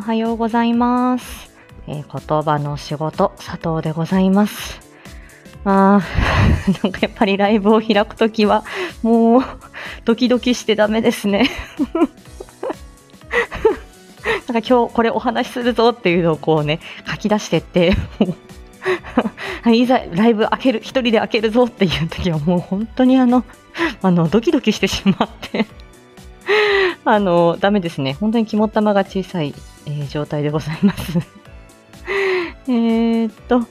おはようございます。えー言葉の仕事、佐藤でございます。あー、なんかやっぱりライブを開くときは、もう、ドキドキしてダメですね。なんか今日これお話しするぞっていうのをこうね、書き出してって、もうは い、ざライブ開ける、一人で開けるぞっていう時はもう本当にあの、あの、ドキドキしてしまって、あの、ダメですね。本当に肝っ玉が小さい、えー状態でございます。えっと、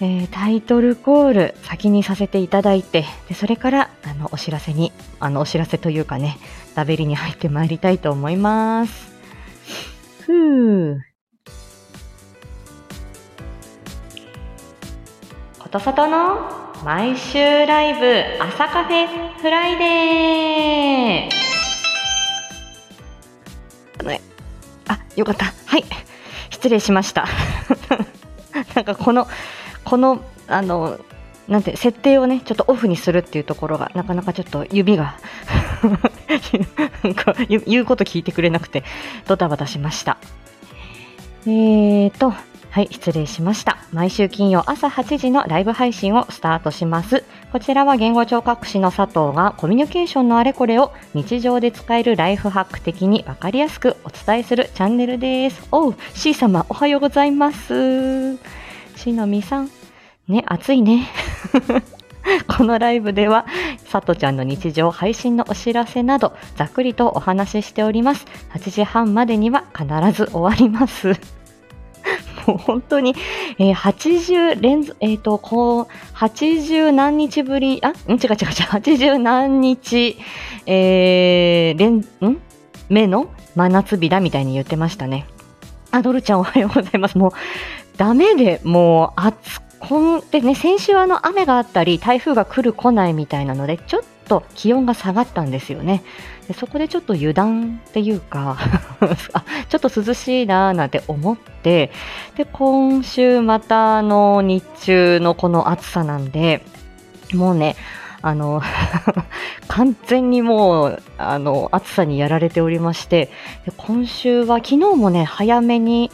えータイトルコール先にさせていただいて、でそれからあのお知らせに、あのお知らせというかね、ラベリに入ってまいりたいと思います。ふう。ことさとの毎週ライブ朝カフェフライデーよかった。はい。失礼しました。なんかこの、この、あの、なんて、設定をね、ちょっとオフにするっていうところが、なかなかちょっと指が、言うこと聞いてくれなくて、ドタバタしました。えーと、はい、失礼しました。毎週金曜朝8時のライブ配信をスタートします。こちらは言語聴覚士の佐藤がコミュニケーションのあれこれを日常で使えるライフハック的にわかりやすくお伝えするチャンネルです。おう、C 様おはようございます。しのみさん。ね、暑いね。このライブでは、さとちゃんの日常配信のお知らせなど、ざっくりとお話ししております。8時半までには必ず終わります。もう本当に、えー80連続、えっ、と、こう、80何日ぶり、あ、ん違う違う違う、80何日、えー、連、ん？目の真夏日だみたいに言ってましたね。あ、ドルちゃんおはようございます。もう、ダメで、もう、暑こんでね、先週あの雨があったり、台風が来る来ないみたいなので、ちょっと気温が下がったんですよね。でそこでちょっと油断っていうか あ、ちょっと涼しいなーなんて思って、で、今週またの日中のこの暑さなんで、もうね、あの、完全にもう、あの、暑さにやられておりまして、で今週は昨日もね、早めに、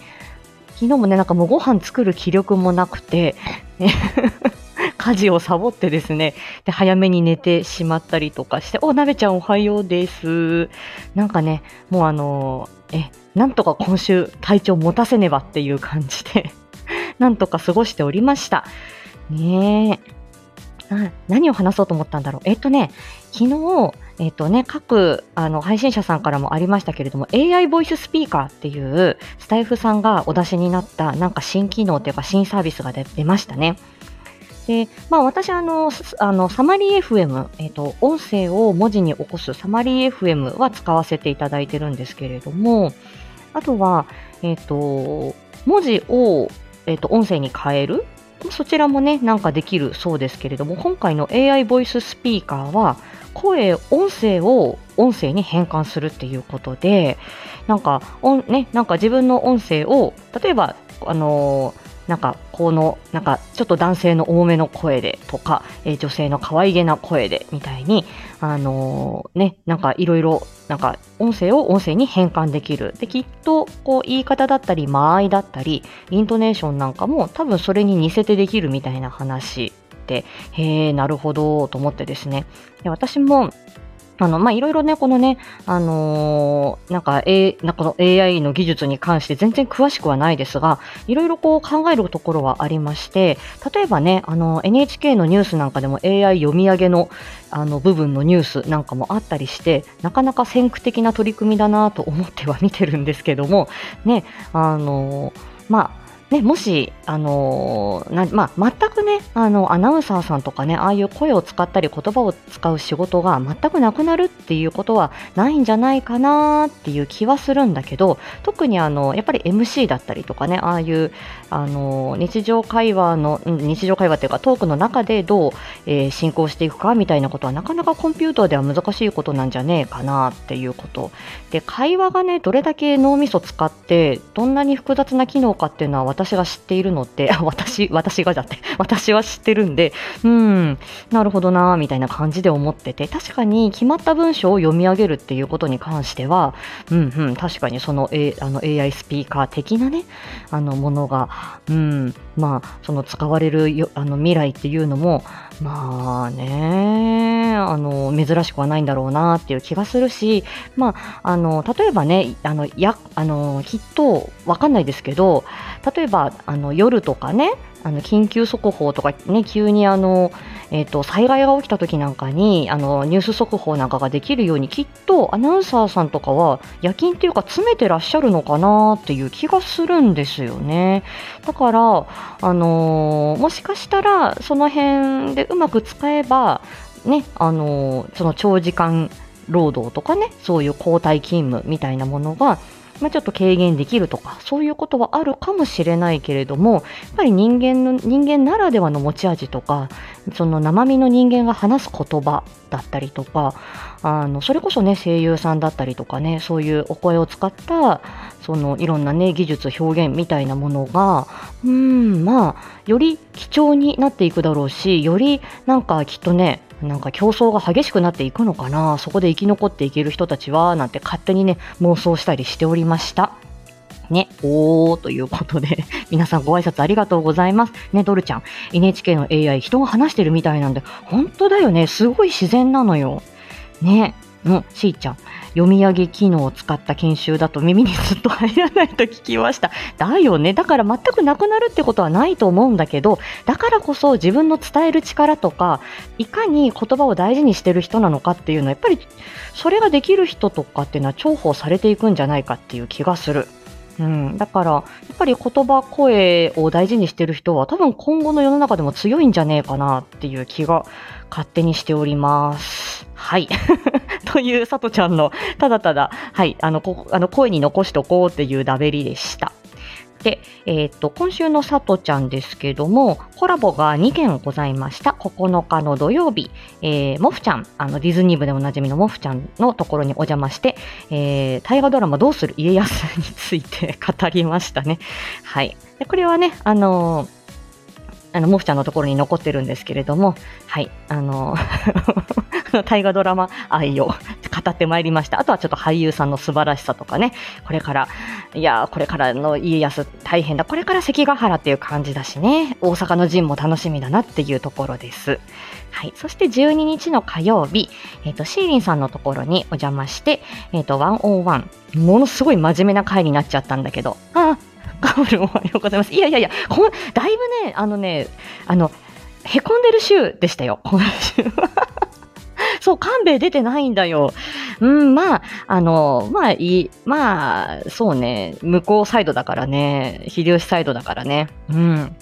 昨日もね、なんかもうご飯作る気力もなくて、ね 家事をサボってですね、で、早めに寝てしまったりとかして、お、なべちゃんおはようです。なんかね、もうあのえ、なんとか今週体調持たせねばっていう感じで、なんとか過ごしておりました。ねえ。何を話そうと思ったんだろう。えっとね、昨日、えっとね、各あの配信者さんからもありましたけれども、AI ボイススピーカーっていうスタイフさんがお出しになったなんか新機能というか新サービスが出出ましたね。で、まあ私あの、あの、サマリー FM、えっ、と、音声を文字に起こすサマリー FM は使わせていただいてるんですけれども、あとは、えっ、と、文字を、えっ、と、音声に変える。そちらもね、なんかできるそうですけれども、今回の AI ボイススピーカーは、声、音声を音声に変換するっていうことで、なんか、ね、なんか自分の音声を、例えば、あのーなんか、この、なんか、ちょっと男性の多めの声でとか、えー女性の可愛げな声でみたいに、あのーね、なんかいろいろ、なんか、音声を音声に変換できる。で、きっと、こう、言い方だったり、間合いだったり、イントネーションなんかも、多分それに似せてできるみたいな話で、へえ、なるほど、と思ってですね。で私も、あの、ま、いろいろね、このね、あのーなんか、A、なんかこの AI の技術に関して全然詳しくはないですが、いろいろこう考えるところはありまして、例えばね、あの、NHK のニュースなんかでも AI 読み上げの、あの、部分のニュースなんかもあったりして、なかなか先駆的な取り組みだなと思っては見てるんですけども、ね、あのーまあ、ね、もし、あのーまあ、全くね、あの、アナウンサーさんとかね、ああいう声を使ったり言葉を使う仕事が全くなくなるっていうことはないんじゃないかなっていう気はするんだけど、特にあの、やっぱり MC だったりとかね、ああいう、あの、日常会話の、日常会話っていうかトークの中でどう、えー進行していくかみたいなことはなかなかコンピューターでは難しいことなんじゃねえかなっていうこと。で、会話がね、どれだけ脳みそ使って、どんなに複雑な機能かっていうのは私が知っているのって 私私がだって 私は知ってるんでうんなるほどなみたいな感じで思ってて確かに決まった文章を読み上げるっていうことに関してはうんうん確かにその,、A、あの AI スピーカー的なねあのものがうんまあその使われるよあの未来っていうのもまあねあの珍しくはないんだろうなっていう気がするしまああの例えばねあのやあのきっとわかんないですけど例えばあの夜とかねあの緊急速報とかね急にあの、えーと、災害が起きた時なんかにあのニュース速報なんかができるようにきっとアナウンサーさんとかは夜勤っていうか詰めてらっしゃるのかなっていう気がするんですよね。だからあのー、もしかしたらその辺でうまく使えばねあのー、その長時間労働とかねそういう交代勤務みたいなものがまあ、ちょっと軽減できるとかそういうことはあるかもしれないけれどもやっぱり人間の人間ならではの持ち味とかその生身の人間が話す言葉だったりとかあのそれこそね声優さんだったりとかねそういうお声を使ったそのいろんなね技術表現みたいなものがうんまあより貴重になっていくだろうしよりなんかきっとねなんか競争が激しくなっていくのかな、そこで生き残っていける人たちは、なんて勝手にね、妄想したりしておりました。ね、おーということで、皆さんご挨拶ありがとうございます。ね、ドルちゃん、NHK の AI、人が話してるみたいなんで、本当だよね、すごい自然なのよ。ね、う、しーちゃん、読み上げ機能を使った研修だと耳にずっと入らないと聞きました。だよね。だから全くなくなるってことはないと思うんだけど、だからこそ自分の伝える力とか、いかに言葉を大事にしてる人なのかっていうのは、やっぱりそれができる人とかっていうのは重宝されていくんじゃないかっていう気がする。うん、だから、やっぱり言葉、声を大事にしてる人は多分今後の世の中でも強いんじゃねえかなっていう気が勝手にしております。はい。というさとちゃんのただただ、はい、あの、こあの声に残しとこうっていうダベリでした。で、えっ、と、今週のさとちゃんですけども、コラボが2件ございました。9日の土曜日、えー、モフちゃん、あの、ディズニー部でおなじみのモフちゃんのところにお邪魔して、えー、大河ドラマどうする家康について語りましたね。はい。でこれはね、あのーあの、モフちゃんのところに残ってるんですけれども、はい、あの、大河ドラマ愛を語ってまいりました。あとはちょっと俳優さんの素晴らしさとかね、これから、いやこれからの家康大変だ。これから関ヶ原っていう感じだしね、大阪の陣も楽しみだなっていうところです。はい。そして12日の火曜日、えっ、ー、と、シーリンさんのところにお邪魔して、えっ、ー、と、101、ものすごい真面目な回になっちゃったんだけど、あ、カオルおはようございます。いやいやいや、こだいぶね、あのね、あの、へこんでる週でしたよ、今週は。そう、勘弁出てないんだよ。うん、まあ、あの、まあ、いい、まあ、そうね、向こうサイドだからね、秀吉サイドだからね。うん。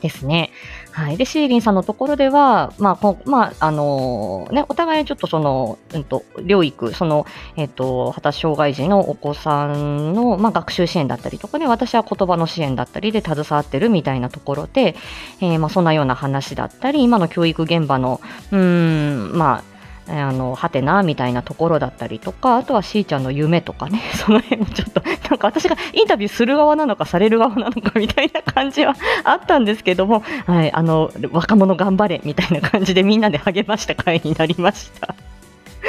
ですね。はい。で、シーリンさんのところでは、まあ、こまあ、あのー、ね、お互いちょっとその、うんと、療育、その、えっ、ー、と、発達障害児のお子さんの、まあ、学習支援だったりとかね、私は言葉の支援だったりで携わってるみたいなところで、えー、まあ、そんなような話だったり、今の教育現場の、うん、まあ、あの、はてな、みたいなところだったりとか、あとはしーちゃんの夢とかね、その辺もちょっと、なんか私がインタビューする側なのかされる側なのかみたいな感じはあったんですけども、はい、あの、若者頑張れ、みたいな感じでみんなで励ました回になりました。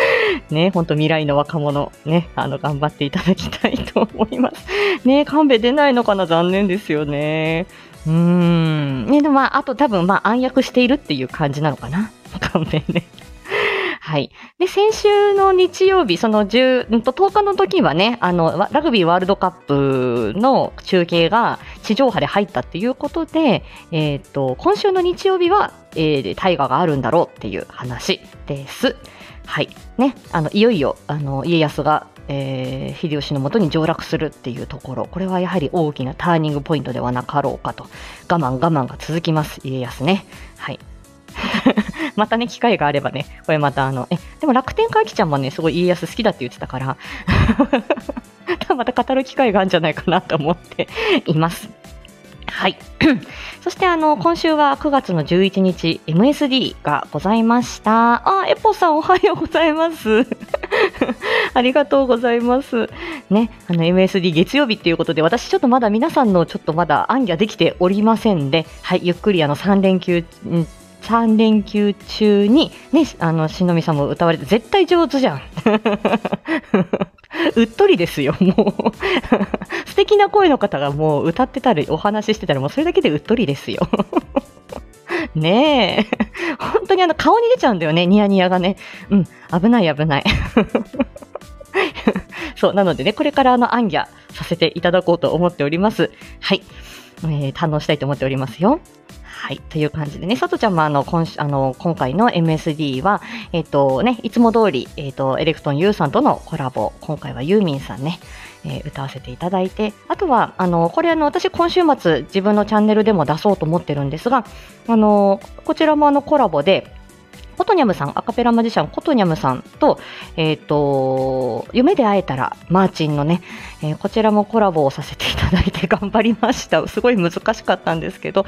ね、ほんと未来の若者、ね、あの、頑張っていただきたいと思います。ね、勘弁出ないのかな残念ですよね。うーん。ね、でもまあ、あと多分まあ暗躍しているっていう感じなのかな。勘弁ね。はい。で、先週の日曜日、その10、10日の時はね、あの、ラグビーワールドカップの中継が地上波で入ったっていうことで、えっ、ー、と、今週の日曜日は、えー、大河があるんだろうっていう話です。はい。ね、あの、いよいよ、あの、家康が、えー、秀吉のもとに上洛するっていうところ、これはやはり大きなターニングポイントではなかろうかと、我慢我慢が続きます、家康ね。はい。またね、機会があればね、これまたあの、え、でも楽天会きちゃんもね、すごい家康好きだって言ってたから、また語る機会があるんじゃないかなと思っています。はい。そしてあの、今週は9月の11日、MSD がございました。あ、エポさんおはようございます。ありがとうございます。ね、あの MSD 月曜日っていうことで、私ちょっとまだ皆さんのちょっとまだ暗記できておりませんで、はい、ゆっくりあの3連休、3連休中に、ね、あの、しのみさんも歌われて、絶対上手じゃん。うっとりですよ、もう。素敵な声の方がもう歌ってたり、お話ししてたら、もうそれだけでうっとりですよ。ねえ。本当にあの、顔に出ちゃうんだよね、ニヤニヤがね。うん、危ない危ない。そう、なのでね、これからあの、アンギャさせていただこうと思っております。はい。えー堪能したいと思っておりますよ。はい。という感じでね、さとちゃんもあの、今、あの、今回の MSD は、えっ、とね、いつも通り、えっ、と、エレクトン U さんとのコラボ、今回はユーミンさんね、えー歌わせていただいて、あとは、あの、これあの、私今週末自分のチャンネルでも出そうと思ってるんですが、あの、こちらもあのコラボで、コトニャムさん、アカペラマジシャン、コトニャムさんと、えっ、と、夢で会えたら、マーチンのね、えーこちらもコラボをさせていただいて 頑張りました。すごい難しかったんですけど、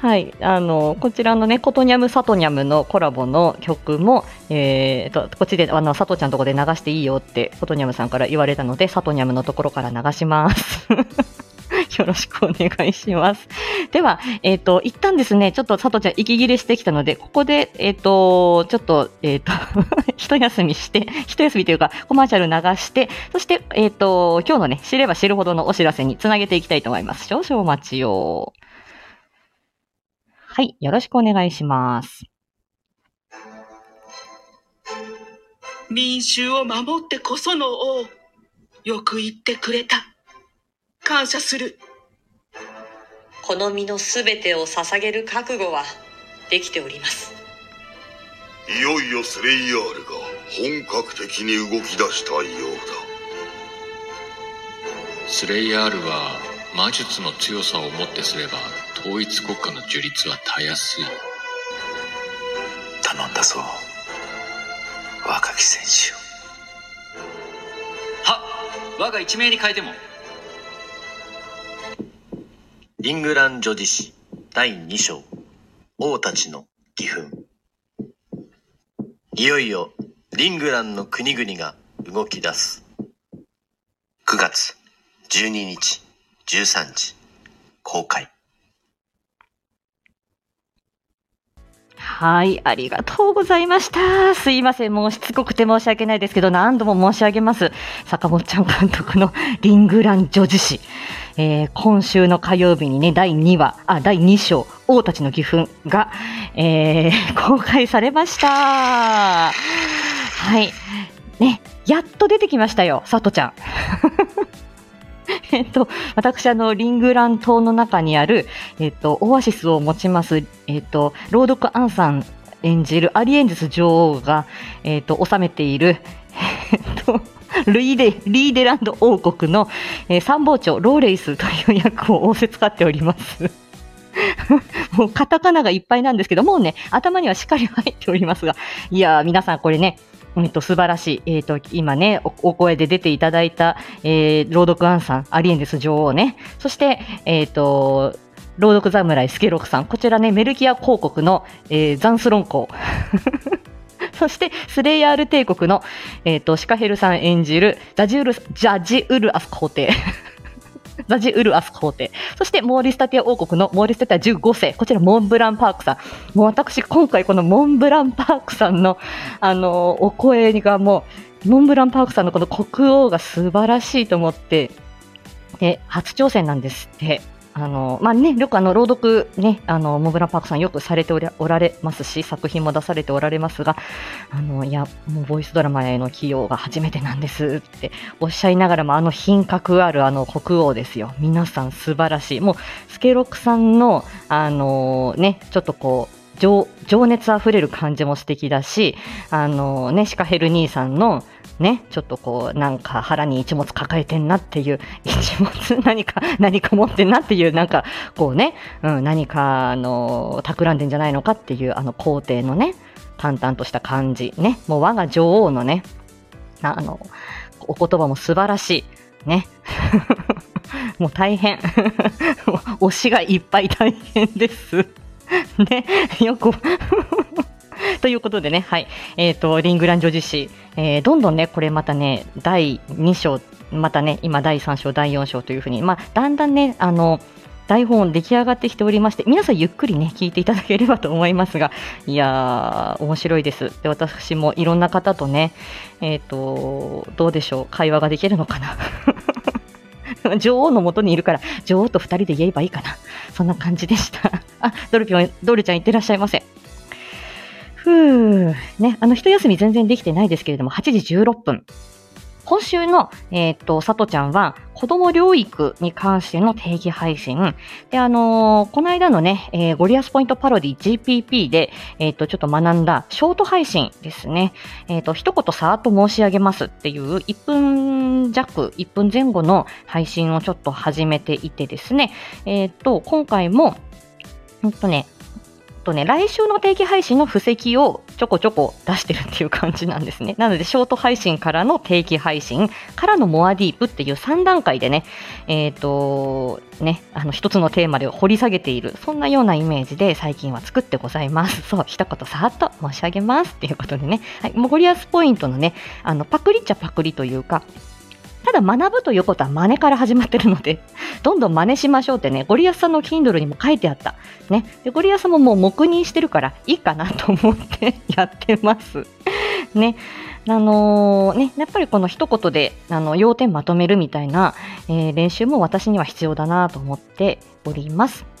はい、あの、こちらのね、コトニャム、サトニャムのコラボの曲も、えーと、こっちで、あの、サトちゃんのとこで流していいよって、コトニャムさんから言われたので、サトニャムのところから流します。よろしくお願いします。では、えっ、と、一旦ですね、ちょっと佐藤ちゃん息切れしてきたので、ここで、えっ、と、ちょっと、えっ、と、一休みして、一休みというか、コマーシャル流して、そして、えっ、と、今日のね、知れば知るほどのお知らせにつなげていきたいと思います。少々お待ちを。はい、よろしくお願いします。民衆を守ってこその王。よく言ってくれた。感謝する。この身のすべてを捧げる覚悟はできております。いよいよスレイヤールが本格的に動き出したようスレイヤールは魔術の強さをもってすれば統一国家の樹立はたやす。い頼んだぞ若き戦士よは我が一命に変えてもリングラン女子史第2章。王たちの義憤。いよいよリングランの国々が動き出す。9月12日13時公開。はい、ありがとうございました。すいません、もうしつこくて申し訳ないですけど、何度も申し上げます。坂本ちゃん監督のリングラン女子誌。えー今週の火曜日にね、第2話、あ、第2章、王たちの義憤が、えー公開されました。はい。ね、やっと出てきましたよ、さとちゃん。えっと、私、あの、リングラン島の中にある、えっと、オアシスを持ちます、えっと、朗読アンさん演じるアリエンジス女王が、えっと、治めている、えっと、ルイデ、リーデランド王国の、えー参謀長、ローレイスという役を仰せつかっております。もうカタカナがいっぱいなんですけど、もうね、頭にはしっかり入っておりますが、いやー、皆さんこれね、えっと、素晴らしい。えっと、今ね、おお声で出ていただいた、えー、朗読アンさん、アリエンデス女王ね。そして、えっと、朗読侍スケロクさん。こちらね、メルキア広告の、えーザンスロン公。そして、スレイヤール帝国の、えっ、と、シカヘルさん演じる、ジャジウル、ジャジウルアス皇帝。ザジウルアス皇帝。そして、モーリスタティア王国のモーリスタティア15世。こちら、モンブランパークさん。もう私、今回このモンブランパークさんの、あの、お声がもう、モンブランパークさんのこの国王が素晴らしいと思って、で、初挑戦なんですって。あの、まあ、ね、よくあの、朗読ね、あの、モブラパークさんよくされておりおられますし、作品も出されておられますが、あの、いや、もうボイスドラマへの起用が初めてなんですっておっしゃいながらも、あの品格あるあの国王ですよ。皆さん素晴らしい。もう、スケロクさんの、あのね、ちょっとこう、情情熱あふれる感じも素敵だし、あのね、シカヘル兄さんの、ね、ちょっとこう、なんか腹に一物抱えてんなっていう、一物 何か、何か持ってんなっていう、なんか、こうね、うん、何か、あの、企んでんじゃないのかっていう、あの、皇帝のね、淡々とした感じ、ね、もう我が女王のね、あの、お言葉も素晴らしい、ね。もう大変。推しがいっぱい大変です。ね、よく、ということでね、はい。えっ、と、リングラン女子誌、えーどんどんね、これまたね、第2章、またね、今第3章、第4章というふうに、まあ、だんだんね、あの、台本出来上がってきておりまして、皆さんゆっくりね、聞いていただければと思いますが、いやー、面白いです。で、私もいろんな方とね、えっ、と、どうでしょう、会話ができるのかな。女王のもとにいるから、女王と二人で言えばいいかな。そんな感じでした。あ、ドルピョン、ドルちゃんいってらっしゃいませ。ふうね、あの、一休み全然できてないですけれども、8時16分。今週の、えっ、と、さとちゃんは、子供療育に関しての定義配信。で、あのーこの間のね、えーゴリアスポイントパロディ GPP で、えっ、と、ちょっと学んだショート配信ですね。えっ、と、一言さーっと申し上げますっていう1分弱、1分前後の配信をちょっと始めていてですね。えっ、と、今回も、ほんとね、とね、来週の定期配信の布石をちょこちょこ出してるっていう感じなんですね。なので、ショート配信からの定期配信からのモアディープっていう3段階でね、えっ、と、ね、あの、一つのテーマで掘り下げている、そんなようなイメージで最近は作ってございます。そう、一言さーっと申し上げますっていうことでね、はい、もうゴリアスポイントのね、あの、パクリっちゃパクリというか、ただ学ぶということは真似から始まってるので、どんどん真似しましょうってね、ゴリアスさんの Kindle にも書いてあった。ね。で、ゴリアスももう黙認してるからいいかなと思ってやってます。ね。あのーね、やっぱりこの一言で、あの、要点まとめるみたいな、えー練習も私には必要だなと思っております。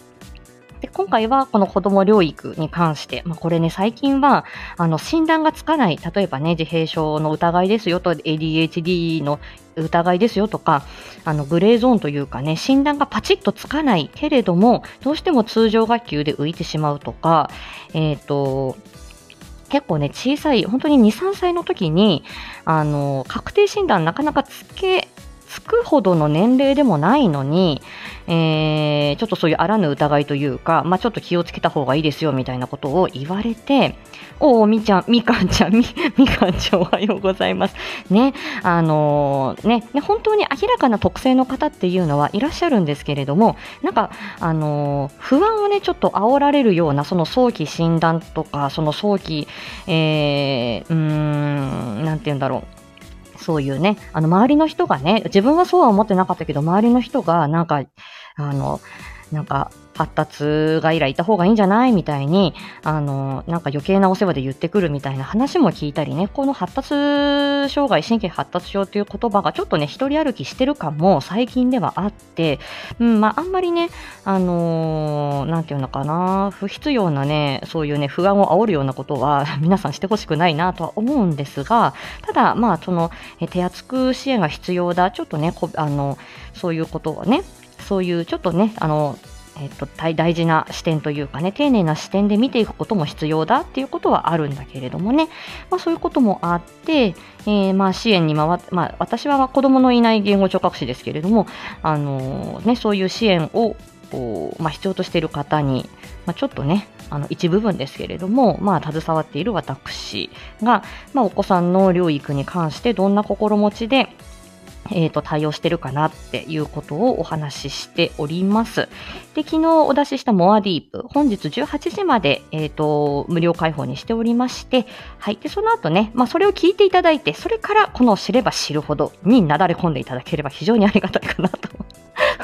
で今回はこの子供療育に関して、まあ、これね、最近はあの診断がつかない、例えばね、自閉症の疑いですよと、ADHD の疑いですよとか、あのグレーゾーンというかね、診断がパチッとつかないけれども、どうしても通常学級で浮いてしまうとか、えっ、と、結構ね、小さい、本当に2、3歳の時に、あの、確定診断なかなかつけ、つくほどの年齢でもないのに、えーちょっとそういうあらぬ疑いというか、まあ、ちょっと気をつけた方がいいですよみたいなことを言われて、おお、みちゃん、みかんちゃん、み、みかんちゃんおはようございます。ね、あのーね、ね、本当に明らかな特性の方っていうのはいらっしゃるんですけれども、なんか、あのー不安をね、ちょっと煽られるような、その早期診断とか、その早期、えー、うーん、なんて言うんだろう。そういうね、あの、周りの人がね、自分はそうは思ってなかったけど、周りの人が、なんか、あの、なんか、発達外来いた方がいいんじゃない？みたいに、あの、なんか余計なお世話で言ってくるみたいな話も聞いたりね、この発達障害、神経発達症という言葉がちょっとね、一人歩きしてる感も最近ではあって、うん、まあ、あんまりね、あのーなんていうのかな、不必要なね、そういうね、不安を煽るようなことは 皆さんしてほしくないなとは思うんですが、ただ、まあ、その、手厚く支援が必要だ、ちょっとね、こあの、そういうことはね、そういうちょっとね、あの、えっと、大事な視点というかね、丁寧な視点で見ていくことも必要だっていうことはあるんだけれどもね、まあ、そういうこともあって、えーまあ、支援に回って、まあ、私は子供のいない言語聴覚士ですけれども、あのね、そういう支援を、まあ、必要としている方に、まあ、ちょっとね、あの一部分ですけれども、まあ、携わっている私が、まあ、お子さんの療育に関してどんな心持ちで、えー、と対応してるかなっていうことをお話ししております。で、昨日お出ししたモアディープ、本日18時まで、えー、と無料開放にしておりまして、はい。で、その後ね、まあ、それを聞いていただいて、それからこの知れば知るほどになだれ込んでいただければ非常にありがたいかなと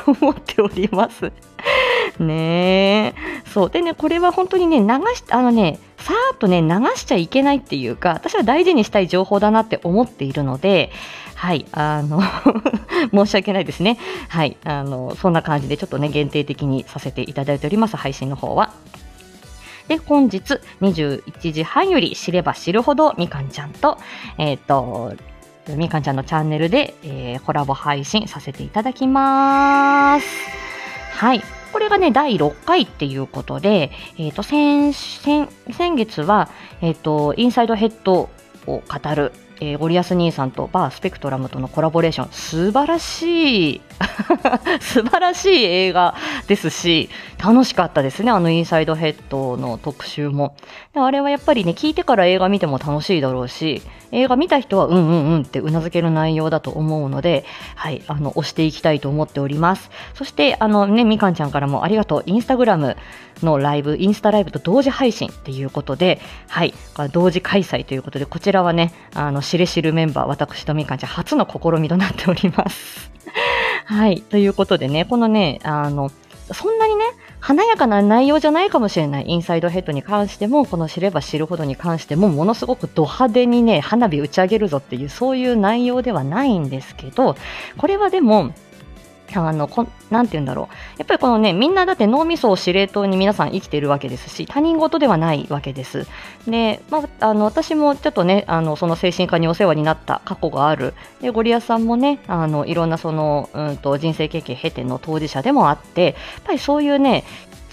思っております。ねえ。そう。でね、これは本当にね、流し、あのね、さーっとね、流しちゃいけないっていうか、私は大事にしたい情報だなって思っているので、はい、あの、申し訳ないですね。はい、あの、そんな感じでちょっとね、限定的にさせていただいております、配信の方は。で、本日21時半より知れば知るほどみかんちゃんと、えっ、と、みかんちゃんのチャンネルで、えーコラボ配信させていただきます。はい。これがね、第6回っていうことで、えっ、と、先、先、先月は、えっ、と、インサイドヘッドを語るえーゴリアス兄さんとバースペクトラムとのコラボレーション。素晴らしい。素晴らしい映画ですし楽しかったですねあのインサイドヘッドの特集も。あれはやっぱりね聞いてから映画見ても楽しいだろうし映画見た人はうんうんうんってうなずける内容だと思うのではいあの押していきたいと思っております。そしてあのねみかんちゃんからもありがとう。インスタグラムのライブインスタライブと同時配信っていうことではい同時開催ということでこちらはねあのしれしるメンバー私とみかんちゃん初の試みとなっております。はいということでねこのねあのそんなにね華やかな内容じゃないかもしれない。インサイドヘッドに関してもこの知れば知るほどに関してもものすごくド派手にね花火打ち上げるぞっていうそういう内容ではないんですけどこれはでもあのこなんて言うんだろう。やっぱりこのねみんなだって脳みそを司令塔に皆さん生きているわけですし他人事ではないわけです。で、まあ、あの私もちょっとねあのその精神科にお世話になった過去がある。でゴリアさんもねあのいろんなその、うん、と人生経験経ての当事者でもあってやっぱりそういうね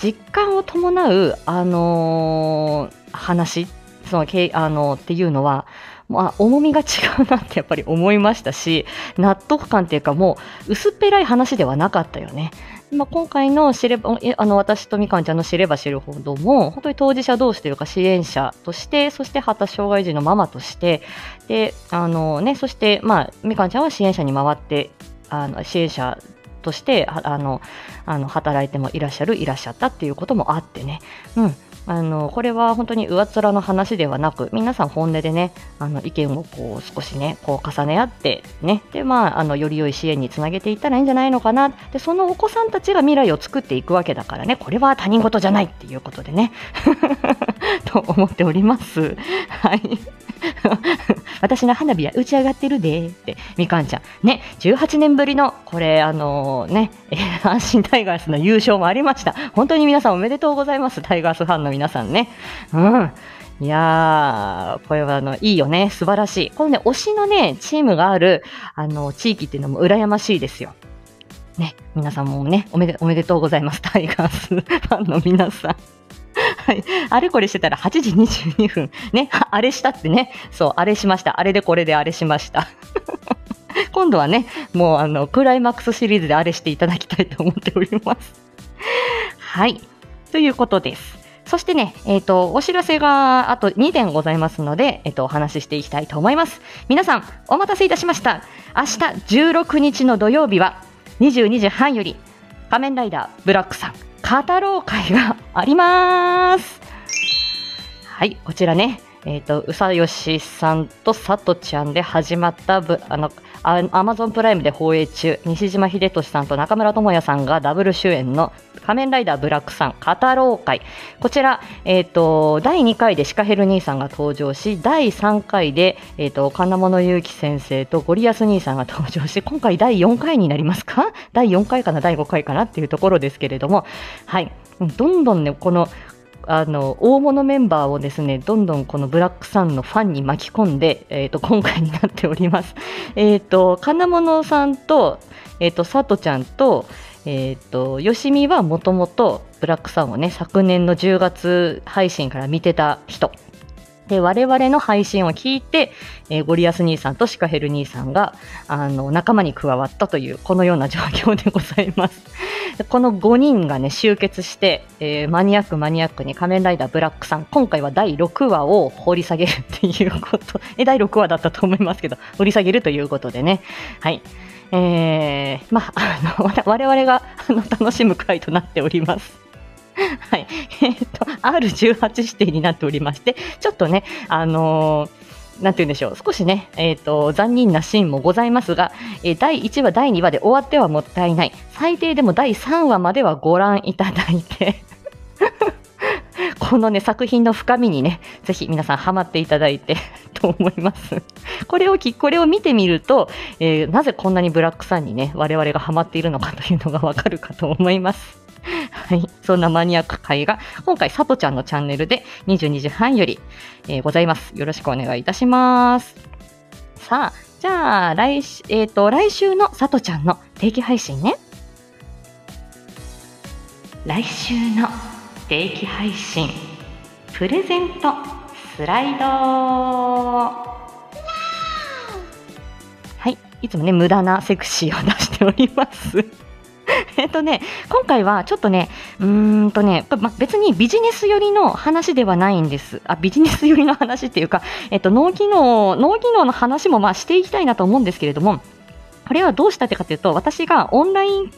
実感を伴う、あのー話そのあのっていうのはまあ、重みが違うなってやっぱり思いましたし納得感っていうかもう薄っぺらい話ではなかったよね。まあ、今回の知ればあの私とみかんちゃんの知れば知るほども本当に当事者同士というか支援者としてそして発達障害児のママとしてであの、ね、そして、まあ、みかんちゃんは支援者に回ってあの支援者としてあのあの働いてもいらっしゃるいらっしゃったっていうこともあってね、うん、あのこれは本当に上っ面の話ではなく皆さん本音でねあの意見をこう少しねこう重ね合ってねでまああのより良い支援につなげていったらいいんじゃないのかな。でそのお子さんたちが未来を作っていくわけだからねこれは他人事じゃないっていうことでね と思っております。はい。私の花火は打ち上がってるでってみかんちゃん。ね18年ぶりのこれあのね、阪神タイガースの優勝もありました。本当に皆さんおめでとうございますタイガースファンの皆さんねうんいやー、これはあの、いいよね。素晴らしい。このね、推しのね、チームがある、あの、地域っていうのも羨ましいですよ。ね、皆さんもね、おめで、おめでとうございます。タイガースファンの皆さん。はい。あれこれしてたら8時22分。ね。あれしたってね。そう、あれしました。あれでこれであれしました。今度はね、もうあの、クライマックスシリーズであれしていただきたいと思っております。はい。ということです。そしてね、えっ、と、お知らせがあと2点ございますので、えっ、と、お話ししていきたいと思います。皆さん、お待たせいたしました。明日16日の土曜日は、22時半より、仮面ライダー BLACK SUN、語ろう会があります。はい、こちらね、えっ、と、うさよしさんとさとちゃんで始まったぶ、あの、 Amazon Prime で放映中、西島秀俊さんと中村倫也さんがダブル主演の仮面ライダー BLACK SUN 語ろう会。こちら、えっ、と、第2回でシカヘル兄さんが登場し、第3回で、えっ、と、金物祐希先生とゴリアス兄さんが登場し、今回第4回になりますか？第4回かな、第5回かな？っていうところですけれども、はい。どんどんね、この、あの大物メンバーをですねどんどんこのブラックさんのファンに巻き込んで、えー、と今回になっております。えっ、と金物さんと,、えー、とさとちゃんと,、えー、とよしみはもともとブラックさんをね昨年の10月配信から見てた人。で我々の配信を聞いて、えーゴリアス兄さんとシカヘル兄さんがあの仲間に加わったというこのような状況でございます。この5人がね集結して、えーマニアックマニアックに仮面ライダーブラックさん今回は第6話を掘り下げるっていうこと え第6話だったと思いますけど掘り下げるということでねはいえー、まああの 我々があの楽しむ回となっております。はい。えっ、と、R18 指定になっておりまして、ちょっとね、あのーなんて言うんでしょう、少しね、えっ、と、残忍なシーンもございますが、えー第1話、第2話で終わってはもったいない。最低でも第3話まではご覧いただいて、このね、作品の深みにね、ぜひ皆さんハマっていただいて と思います。これをき、これを見てみると、えーなぜこんなにブラックさんにね、我々がハマっているのかというのがわかるかと思います。はい。そんなマニアック会が、今回、さとちゃんのチャンネルで22時半より、えーございます。よろしくお願いいたします。さあ、じゃあ、来し、えっ、と、来週のさとちゃんの定期配信ね。来週の定期配信、プレゼントスライドはい。いつもね、無駄なセクシーを出しております。えっとね、今回はちょっとね、うーんとね、ま、別にビジネス寄りの話ではないんです。あ、ビジネス寄りの話っていうか、えっと、脳機能、脳機能の話もまあしていきたいなと思うんですけれども、これはどうしたってかというと、私がオンライン、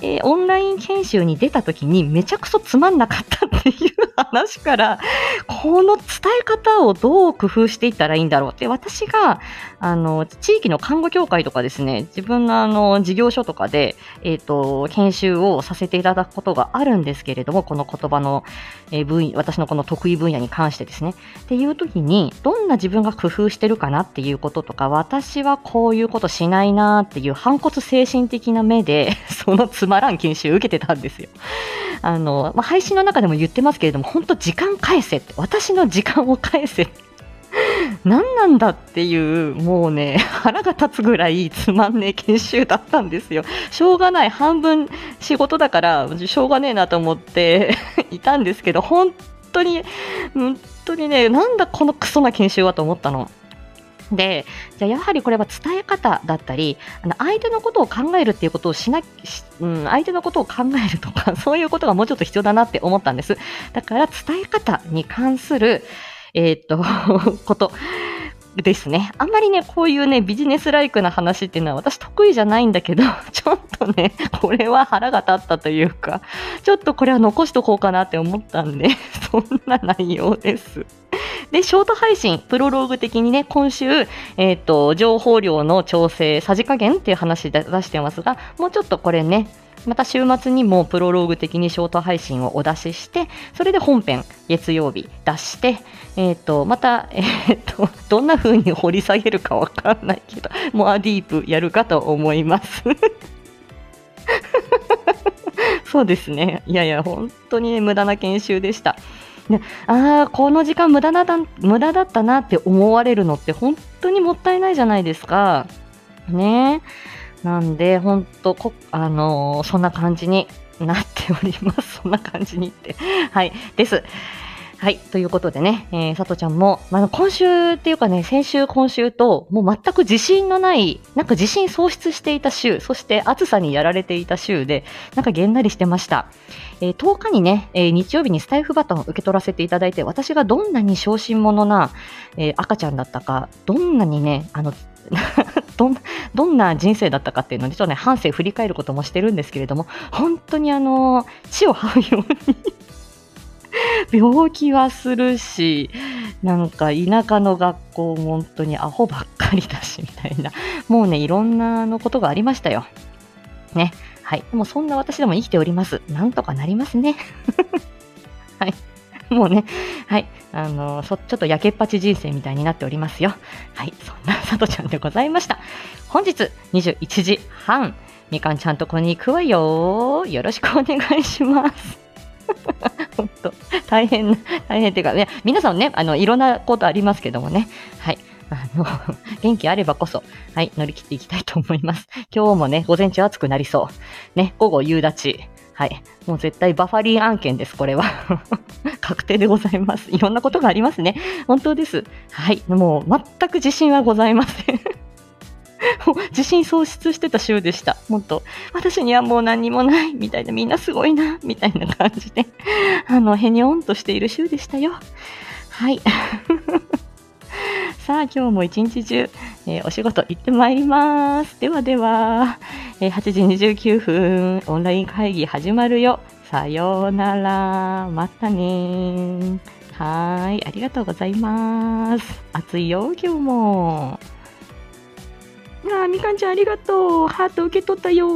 えーオンライン研修に出た時にめちゃくそつまんなかったっていう話から、この伝え方をどう工夫していったらいいんだろうって、私が、あの、地域の看護協会とかですね、自分のあの、事業所とかで、えっ、と、研修をさせていただくことがあるんですけれども、この言葉の、えー分野、私のこの得意分野に関してですね。っていう時に、どんな自分が工夫してるかなっていうこととか、私はこういうことしないなっていう反骨精神的な目で、そのつまらん研修を受けてたんですよ。あの、まあ、配信の中でも言ってますけれども、本当時間返せって、私の時間を返せって。何なんだっていう、もうね、腹が立つぐらいつまんねえ研修だったんですよ。しょうがない、半分仕事だから、しょうがねえなと思って いたんですけど、本当に、本当にね、なんだこのクソな研修はと思ったの。で、じゃあやはりこれは伝え方だったり、あの相手のことを考えるっていうことをしな、しうん、相手のことを考えるとか、そういうことがもうちょっと必要だなって思ったんです。だから伝え方に関する、えーっと、ことですね。あんまりね、こういうね、ビジネスライクな話っていうのは私得意じゃないんだけど、ちょっとね、これは腹が立ったというか、ちょっとこれは残しとこうかなって思ったんで、そんな内容です。で、ショート配信、プロローグ的にね、今週、えっ、と、情報量の調整、さじ加減っていう話で出してますが、もうちょっとこれね、また週末にもプロローグ的にショート配信をお出しして、それで本編、月曜日出して、えっ、と、また、えっ、と、どんな風に掘り下げるかわかんないけど、モアディープやるかと思います。そうですね。いやいや、本当に、ね、無駄な研修でした。ね、ああ、この時間無駄だ無駄だったなって思われるのって本当にもったいないじゃないですか。ね。なんで、本当こ、あのーそんな感じになっております。そんな感じにって。はい。です。はい。ということでね、えー、さとちゃんも、まあ、今週っていうかね、先週、今週と、もう全く自信のない、なんか自信喪失していた週、そして暑さにやられていた週で、なんかげんなりしてました。えー10日にね、えー日曜日にスタイフバトンを受け取らせていただいて、私がどんなに小心者な、えー赤ちゃんだったか、どんなにね、あの、どんどんな人生だったかっていうので、ちょっとね、半生振り返ることもしてるんですけれども、本当にあの、血を這うように 病気はするし、なんか田舎の学校本当にアホばっかりだし、みたいな。もうね、いろんなのことがありましたよ。ね。はい。でもそんな私でも生きております。なんとかなりますね。はい。もうね、はい。あのそ、ちょっとやけっぱち人生みたいになっておりますよ。はい。そんなさとちゃんでございました。本日21時半、みかんちゃんとこに行くわよ。よろしくお願いします。本当大変な、大変っていうかね、皆さんね、あの、いろんなことありますけどもね。はい。あの、元気あればこそ、はい、乗り切っていきたいと思います。今日もね、午前中暑くなりそう。ね、午後夕立。はい。もう絶対バファリン案件です、これは。確定でございます。いろんなことがありますね。本当です。はい。もう全く自信はございません。自信喪失してた週でした。本当私にはもう何にもない、みたいな、みんなすごいな、みたいな感じで、あの、へにょんとしている週でしたよ。はい。さあ、今日も一日中、えーお仕事行ってまいります。ではでは、えー8時29分、オンライン会議始まるよ。さようなら。またね。はい、ありがとうございます。暑いよ、今日も。ああみかんちゃんありがとう。ハート受け取ったよ。